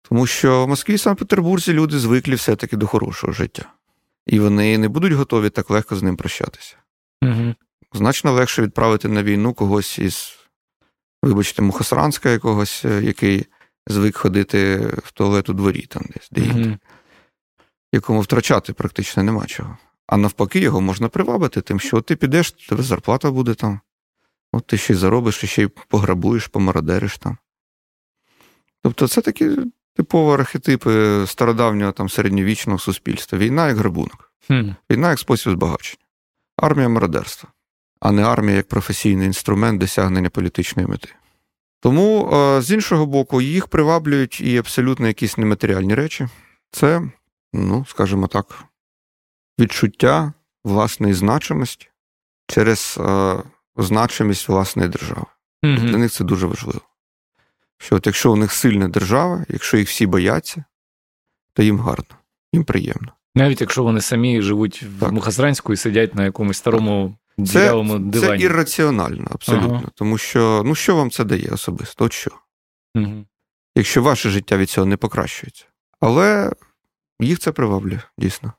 Тому що в Москві і Санкт-Петербурзі люди звиклі все-таки до хорошого життя. І вони не будуть готові так легко з ним прощатися. Угу. Значно легше відправити на війну когось із, вибачте, Мухосранська якогось, е, який звик ходити в туалет у дворі, там десь, де Угу. якому втрачати практично нема чого. А навпаки, його можна привабити, тим, що ти підеш, тебе зарплата буде там. От ти ще й заробиш, і ще й пограбуєш, помародериш там. Тобто, це такі типові архетипи стародавнього там середньовічного суспільства. Війна як грабунок, Хм. війна як спосіб збагачення, армія мародерства, а не армія як професійний інструмент досягнення політичної мети. Тому, е, з іншого боку, їх приваблюють і абсолютно якісь нематеріальні речі. Це, ну, скажімо так, відчуття власної значимості через е, значимість власної держави. Для Угу. них це дуже важливо. Що от якщо у них сильна держава, якщо їх всі бояться, то їм гарно, їм приємно. Навіть якщо вони самі живуть в Так. Мухасранську і сидять на якомусь старому Це, це ірраціонально, абсолютно. Ага. Тому що ну що вам це дає особисто? От що? Угу. Якщо ваше життя від цього не покращується. Але їх це приваблює, дійсно.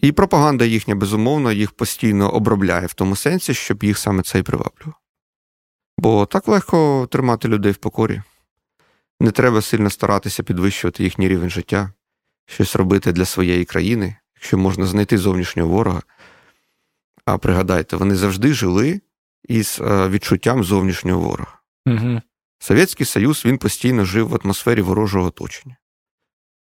І пропаганда їхня, безумовно, їх постійно обробляє в тому сенсі, щоб їх саме це і приваблювало. Бо так легко тримати людей в покорі. Не треба сильно старатися підвищувати їхній рівень життя, щось робити для своєї країни, якщо можна знайти зовнішнього ворога. А пригадайте, вони завжди жили із е, відчуттям зовнішнього ворога. Угу. Совєтський Союз він постійно жив в атмосфері ворожого оточення.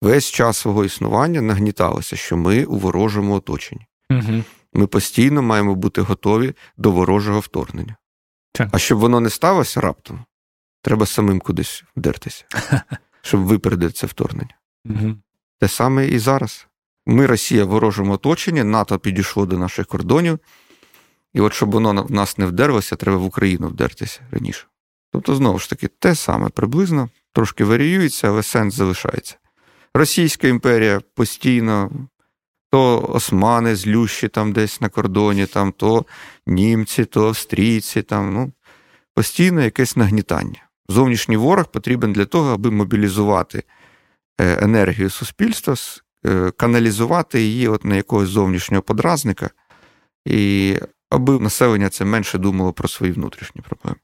Весь час свого існування нагніталося, що ми у ворожому оточенні. Угу. Ми постійно маємо бути готові до ворожого вторгнення. Так. А щоб воно не сталося раптом, треба самим кудись вдертися, щоб випередити це вторгнення. Угу. Те саме і зараз. Ми, Росія, в ворожому оточенні, НАТО підійшло до наших кордонів, і от щоб воно в нас не вдерлося, треба в Україну вдертися раніше. Тобто, знову ж таки, те саме приблизно, трошки варіюється, але сенс залишається. Російська імперія постійно, то османи злющі там десь на кордоні, там, то німці, то австрійці, там, ну, постійно якесь нагнітання. Зовнішній ворог потрібен для того, аби мобілізувати е, енергію суспільства, каналізувати її от на якогось зовнішнього подразника, і аби населення це менше думало про свої внутрішні проблеми.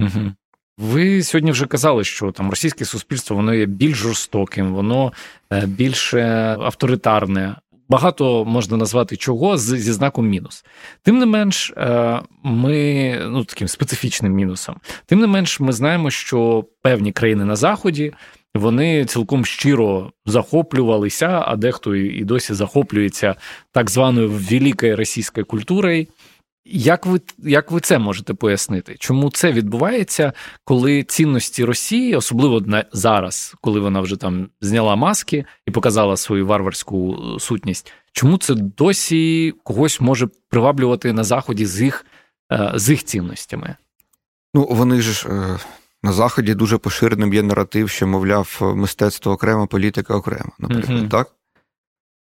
Угу. Ви сьогодні вже казали, що там російське суспільство воно є більш жорстоким, воно е, більше авторитарне. Багато можна назвати чого зі знаком мінус. Тим не менш, е, ми ну таким специфічним мінусом. Тим не менш, ми знаємо, що певні країни на заході вони цілком щиро захоплювалися, а дехто і досі захоплюється так званою великою російською культурою. Як ви, як ви це можете пояснити? Чому це відбувається, коли цінності Росії, особливо на зараз, коли вона вже там зняла маски і показала свою варварську е, сутність, чому це досі когось може приваблювати на заході з їх, е, з їх цінностями? Ну, вони ж е, на Заході дуже поширеним є наратив, що, мовляв, мистецтво окремо, політика окремо, наприклад, Мгм. так?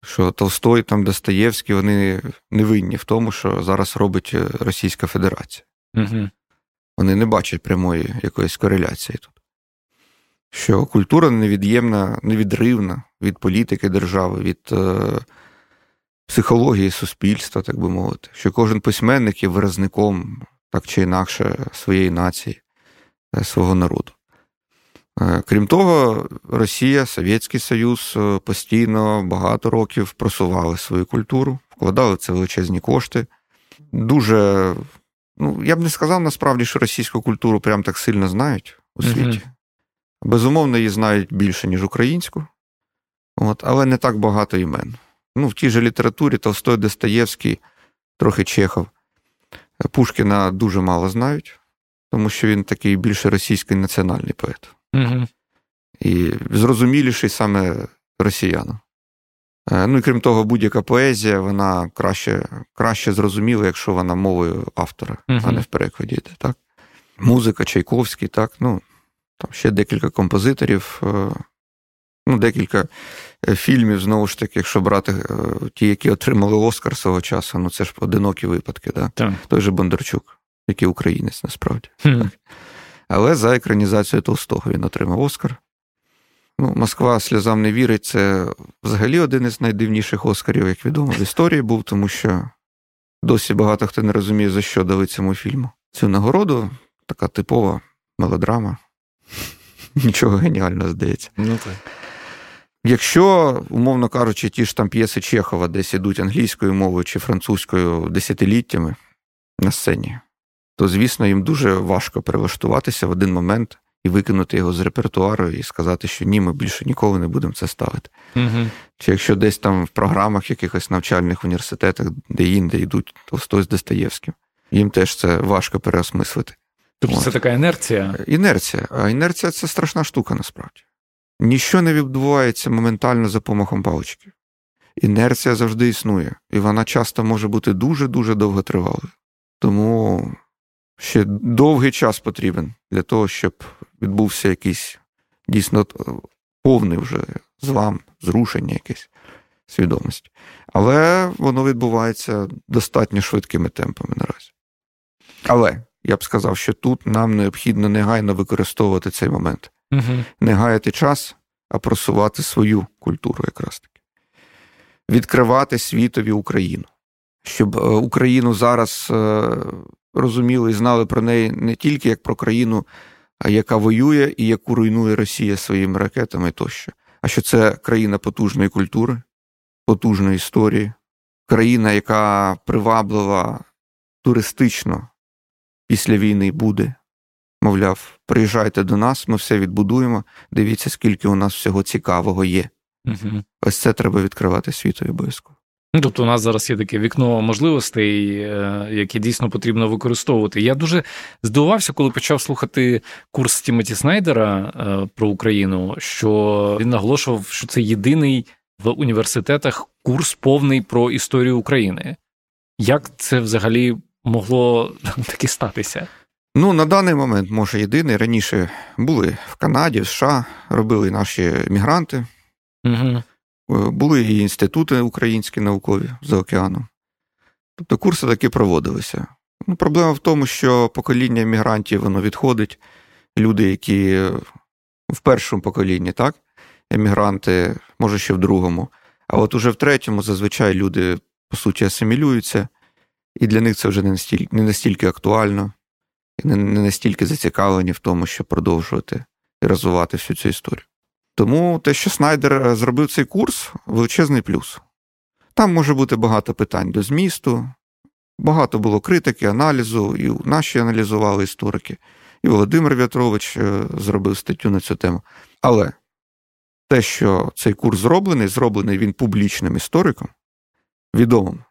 Що Толстой, там Достоєвський, вони не винні в тому, що зараз робить е, Російська Федерація. Угу. Вони не бачать прямої якоїсь кореляції тут. Що культура невід'ємна, невідривна від політики держави, від е, психології суспільства, так би мовити, що кожен письменник є виразником так чи інакше своєї нації, свого народу. Е, крім того, Росія, Совєтський Союз постійно багато років просували свою культуру, вкладали це величезні кошти. Дуже, ну, я б не сказав насправді, що російську культуру прям так сильно знають у світі. Mm-hmm. Безумовно, її знають більше, ніж українську, От, але не так багато імен. Ну, В тій же літературі Толстой, Достоєвський, трохи Чехов. Пушкіна дуже мало знають, тому що він такий більше російський національний поет. Угу. І зрозуміліший саме росіянам. Е, ну і крім того, будь-яка поезія, вона краще краще зрозуміла, якщо вона мовою автора, угу. а не в перекладі йде. так? Музика, Чайковський, так, ну, там ще декілька композиторів, е, ну, декілька е, фільмів, знову ж таки, якщо брати ті, які отримали Оскар свого часу, ну це ж одинокі випадки, да? так? той же Бондарчук, який українець насправді. Так? Але за екранізацію Толстого він отримав Оскар. Ну, Москва сльозам не вірить. Це взагалі один із найдивніших Оскарів, як відомо, в історії був, тому що досі багато хто не розуміє, за що дали цьому фільму. Цю нагороду така типова мелодрама. Нічого геніального здається. Ну, так. Якщо, умовно кажучи, ті ж там п'єси Чехова десь ідуть англійською мовою чи французькою десятиліттями на сцені, то, звісно, їм дуже важко перелаштуватися в один момент і викинути його з репертуару і сказати, що ні, ми більше ніколи не будемо це ставити. Угу. Чи якщо десь там в програмах якихось навчальних університетах, де інде йдуть Толстой з Достоєвським, їм теж це важко переосмислити. Тобто От. це така інерція? Інерція. А інерція це страшна штука насправді. Ніщо не відбувається моментально за помахом палички. Інерція завжди існує, і вона часто може бути дуже-дуже довготривалою. Тому ще довгий час потрібен для того, щоб відбувся якийсь дійсно повний вже злам, зрушення якесь свідомості. Але воно відбувається достатньо швидкими темпами наразі. Але я б сказав, що тут нам необхідно негайно використовувати цей момент, угу. не гаяти час, а просувати свою культуру якраз таки, відкривати світові Україну, щоб е, Україну зараз е, розуміли і знали про неї не тільки як про країну, яка воює і яку руйнує Росія своїми ракетами тощо, а що це країна потужної культури, потужної історії, країна, яка приваблива туристично після війни буде. Мовляв, приїжджайте до нас, ми все відбудуємо. Дивіться, скільки у нас всього цікавого є. Угу. Ось це треба відкривати світові обов'язково. Ну, тобто, у нас зараз є таке вікно можливостей, е, яке дійсно потрібно використовувати. Я дуже здивувався, коли почав слухати курс Тімоті Снайдера е, про Україну, що він наголошував, що це єдиний в університетах курс повний про історію України. Як це взагалі могло таки статися? Ну, на даний момент, може, єдиний. Раніше були в Канаді, в США, робили наші мігранти. Угу. Е, були і інститути українські наукові за океаном. Тобто курси таки проводилися. Ну, Проблема в тому, що покоління мігрантів воно відходить. Люди, які в першому поколінні, так, емігранти, може ще в другому. А от уже в третьому зазвичай люди, по суті, асимілюються, і для них це вже не настільки не настільки актуально, і не настільки зацікавлені в тому, щоб продовжувати і розвивати всю цю історію. Тому те, що Снайдер е, зробив цей курс, величезний плюс. Там може бути багато питань до змісту, багато було критики, аналізу, і наші аналізували історики, і Володимир В'ятрович е, зробив статтю на цю тему. Але те, що цей курс зроблений, зроблений він публічним істориком, відомим.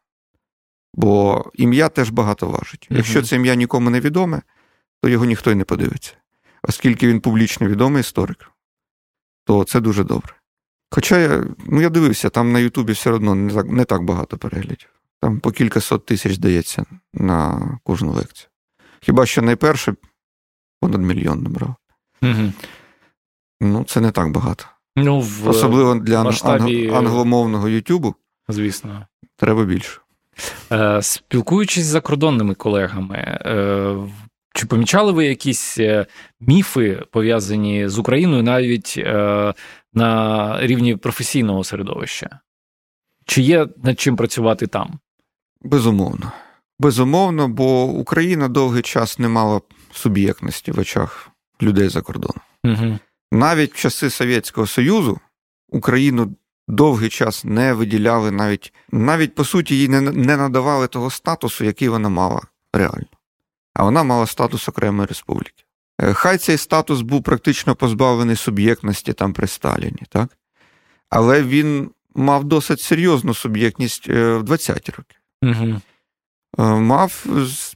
Бо ім'я теж багато важить. Якщо це ім'я нікому не відоме, то його ніхто й не подивиться. Оскільки він публічно відомий історик, то це дуже добре. Хоча я ну, я дивився, там на Ютубі все одно не так не так багато переглядів. Там по кількасот тисяч дається на кожну лекцію. Хіба що найперше понад мільйон набрав. Угу. Ну, це не так багато. Ну, в Особливо для масштабі... англомовного Ютубу. Звісно. Треба більше. Е, Спілкуючись з закордонними колегами, е, чи помічали ви якісь е, міфи пов'язані з Україною навіть е, на рівні професійного середовища? Чи є над чим працювати там? Безумовно. Безумовно, бо Україна довгий час не мала суб'єктності в очах людей за кордоном. Угу. Навіть в часи Совєтського Союзу Україну довгий час не виділяли, навіть навіть по суті їй не, не надавали того статусу, який вона мала реально. А вона мала статус окремої республіки. Е, хай цей статус був практично позбавлений суб'єктності там при Сталіні, так? але він мав досить серйозну суб'єктність е, в 20-ті роки. Угу. Мав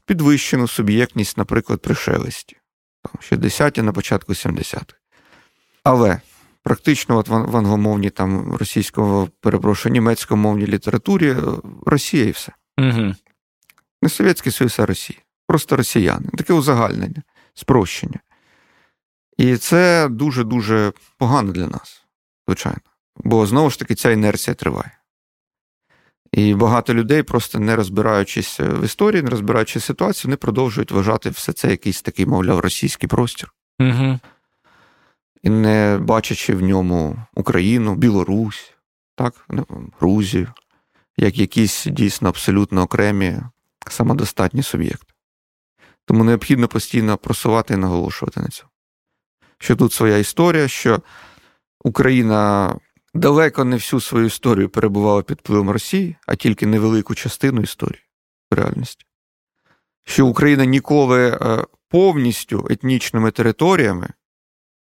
підвищену суб'єктність, наприклад, при шелесті, 60-ті на початку 70-х. Але практично от в англомовній там російського, перепрошую, німецькомовній літературі Росія і все. Угу. Не Совєтський Союз, а Росія. Просто росіяни. Таке узагальнення, спрощення. І це дуже-дуже погано для нас, звичайно. Бо знову ж таки ця інерція триває. І багато людей, просто не розбираючись в історії, не розбираючись в ситуацію, вони продовжують вважати все це якийсь такий, мовляв, російський простір. Угу. І не бачачи в ньому Україну, Білорусь, так, ну, Грузію, як якісь дійсно абсолютно окремі самодостатні суб'єкти. Тому необхідно постійно просувати і наголошувати на цьому. Що тут своя історія, що Україна далеко не всю свою історію перебувала під впливом Росії, а тільки невелику частину історії в реальності. Що Україна ніколи е, повністю етнічними територіями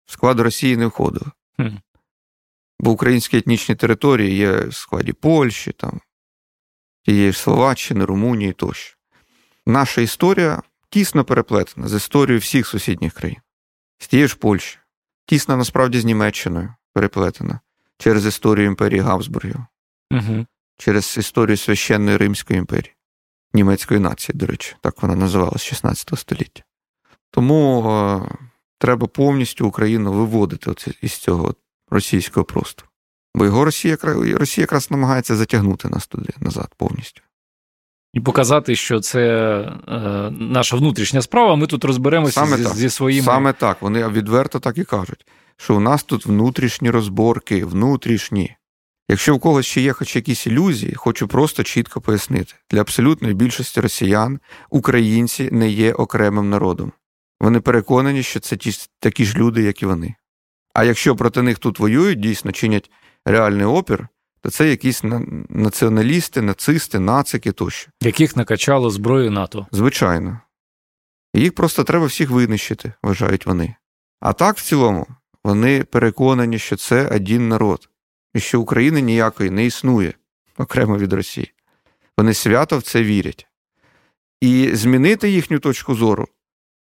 в склад Росії не входила. Бо українські етнічні території є в складі Польщі, там, ж Словаччини, Румунії тощо. Наша історія тісно переплетена з історією всіх сусідніх країн, з тієї ж Польщі, тісно насправді з Німеччиною переплетена через історію імперії Габсбургів, угу. через історію священної Римської імперії, німецької нації, до речі, так вона називалась 16 століття. Тому е, треба повністю Україну виводити оці, із цього російського простору. Бо його Росія Росія якраз намагається затягнути нас туди назад повністю. І показати, що це е, наша внутрішня справа, ми тут розберемося Саме зі, так. зі своїми. Саме так. Вони відверто так і кажуть, що у нас тут внутрішні розборки, внутрішні. Якщо в когось ще є хоч якісь ілюзії, хочу просто чітко пояснити: для абсолютної більшості росіян українці не є окремим народом. Вони переконані, що це ті такі ж люди, як і вони. А якщо проти них тут воюють, дійсно чинять реальний опір, то це якісь націоналісти, нацисти, нацики тощо. Яких накачало зброю НАТО. Звичайно. Їх просто треба всіх винищити, вважають вони. А так, в цілому, вони переконані, що це один народ, і що України ніякої не існує окремо від Росії. Вони свято в це вірять. І змінити їхню точку зору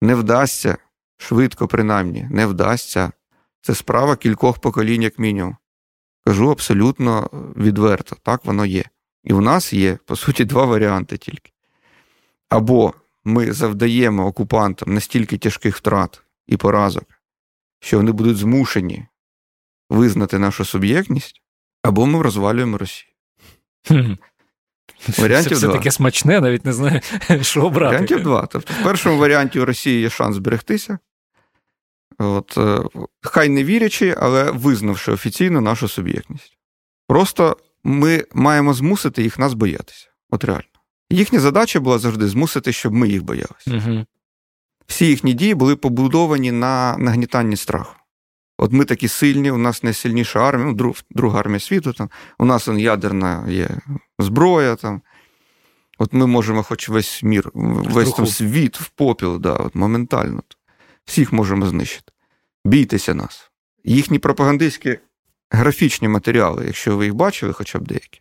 не вдасться швидко, принаймні, не вдасться. Це справа кількох поколінь, як мінімум. Кажу абсолютно відверто, так воно є. І в нас є, по суті, два варіанти тільки. Або ми завдаємо окупантам настільки тяжких втрат і поразок, що вони будуть змушені визнати нашу суб'єктність, або ми розвалюємо Росію. Варіантів це все таке смачне, навіть не знаю, що обрати. Варіантів два. Тобто, в першому варіанті у Росії є шанс зберегтися. От, е, Хай не вірячи, але визнавши офіційно нашу суб'єктність. Просто ми маємо змусити їх нас боятися. От реально. Їхня задача була завжди змусити, щоб ми їх боялися. Угу. Всі їхні дії були побудовані на нагнітанні страху. От ми такі сильні, у нас найсильніша армія, ну, друг, друга армія світу, там, у нас он, ядерна є зброя. Там. От ми можемо хоч весь мір, весь там світ в попіл, да, от моментально. Всіх можемо знищити. Бійтеся нас. Їхні пропагандистські графічні матеріали, якщо ви їх бачили, хоча б деякі,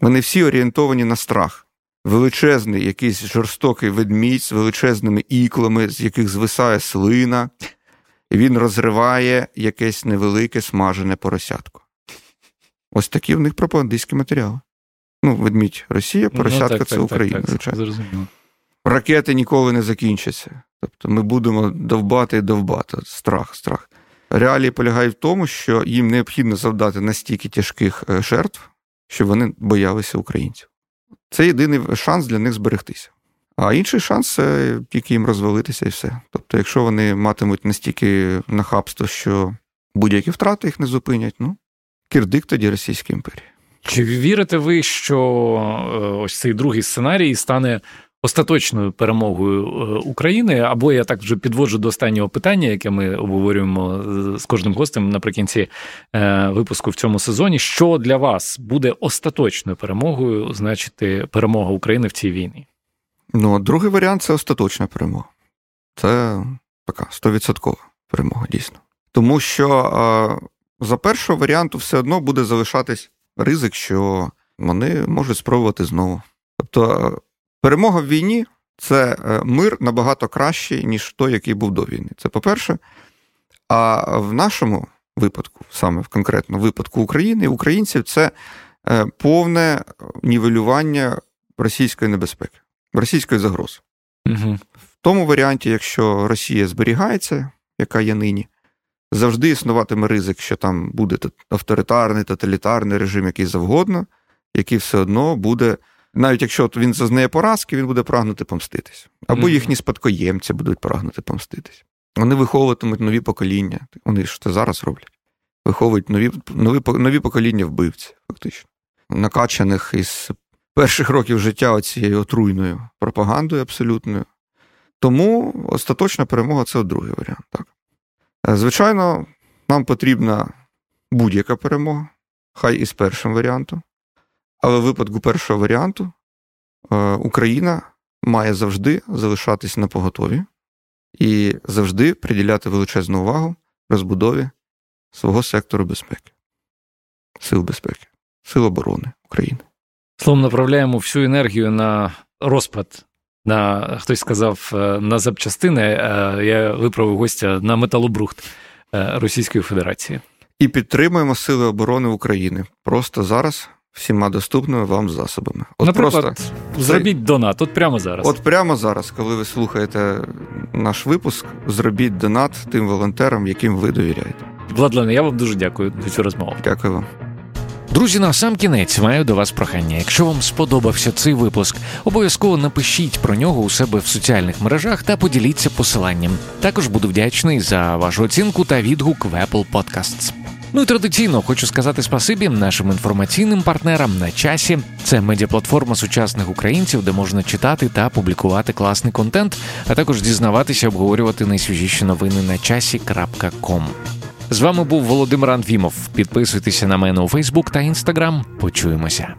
вони всі орієнтовані на страх. Величезний якийсь жорстокий ведмідь з величезними іклами, з яких звисає слина, і він розриває якесь невелике смажене поросятко. Ось такі в них пропагандистські матеріали. Ну, ведмідь Росія, поросятка ну, так, це так, Україна. Так, так, зрозуміло. Ракети ніколи не закінчаться. Тобто ми будемо довбати і довбати. Страх, страх. Реалії полягають в тому, що їм необхідно завдати настільки тяжких жертв, щоб вони боялися українців. Це єдиний шанс для них зберегтися. А інший шанс це тільки їм розвалитися і все. Тобто, якщо вони матимуть настільки нахабство, що будь-які втрати їх не зупинять, ну, кирдик тоді Російської імперії. Чи вірите ви, що ось цей другий сценарій стане остаточною перемогою України? Або я так вже підводжу до останнього питання, яке ми обговорюємо з кожним гостем наприкінці випуску в цьому сезоні? Що для вас буде остаточною перемогою, значить, перемога України в цій війні? Ну, другий варіант це остаточна перемога. Це така стовідсоткова перемога, дійсно. Тому що за першого варіанту все одно буде залишатись ризик, що вони можуть спробувати знову. Тобто, перемога в війні це е, мир набагато кращий, ніж той, який був до війни. Це по-перше. А в нашому випадку, саме в конкретно випадку України, українців, це е, повне нівелювання російської небезпеки російської загрози. Угу. В тому варіанті, якщо Росія зберігається, яка є нині, завжди існуватиме ризик, що там буде авторитарний, тоталітарний режим, який завгодно, який все одно буде. Навіть якщо він зазнає поразки, він буде прагнути помститись. Або mm-hmm. їхні спадкоємці будуть прагнути помститись. Вони виховуватимуть нові покоління. Вони ж це зараз роблять. Виховують нові нові, нові покоління вбивців, фактично, накачаних із перших років життя цією отруйною пропагандою абсолютною. Тому остаточна перемога це другий варіант. Так. Е, звичайно, нам потрібна будь-яка перемога, хай і з першим варіантом. Але в випадку першого варіанту е, Україна має завжди залишатись на поготові і завжди приділяти величезну увагу розбудові свого сектору безпеки, сил безпеки, сил оборони України. Словом, направляємо всю енергію на розпад. На хтось сказав е, на запчастини. Е, я виправив гостя на металобрухт Російської Федерації. І підтримуємо Сили оборони України просто зараз всіма доступними вам засобами. От Наприклад, просто зробіть донат. От прямо зараз. От прямо зараз, коли ви слухаєте наш випуск, зробіть донат тим волонтерам, яким ви довіряєте. Владлене, я вам дуже дякую за цю розмову. Дякую вам. Друзі, на сам кінець маю до вас прохання. Якщо вам сподобався цей випуск, обов'язково напишіть про нього у себе в соціальних мережах та поділіться посиланням. Також буду вдячний за вашу оцінку та відгук в Apple Podcasts. Ну і традиційно хочу сказати спасибі нашим інформаційним партнерам на часі. Це медіаплатформа сучасних українців, де можна читати та публікувати класний контент, а також дізнаватися, обговорювати найсвіжіші новини на часі.ком. З вами був Володимир Анфімов. Підписуйтеся на мене у Фейсбук та Інстаграм. Почуємося.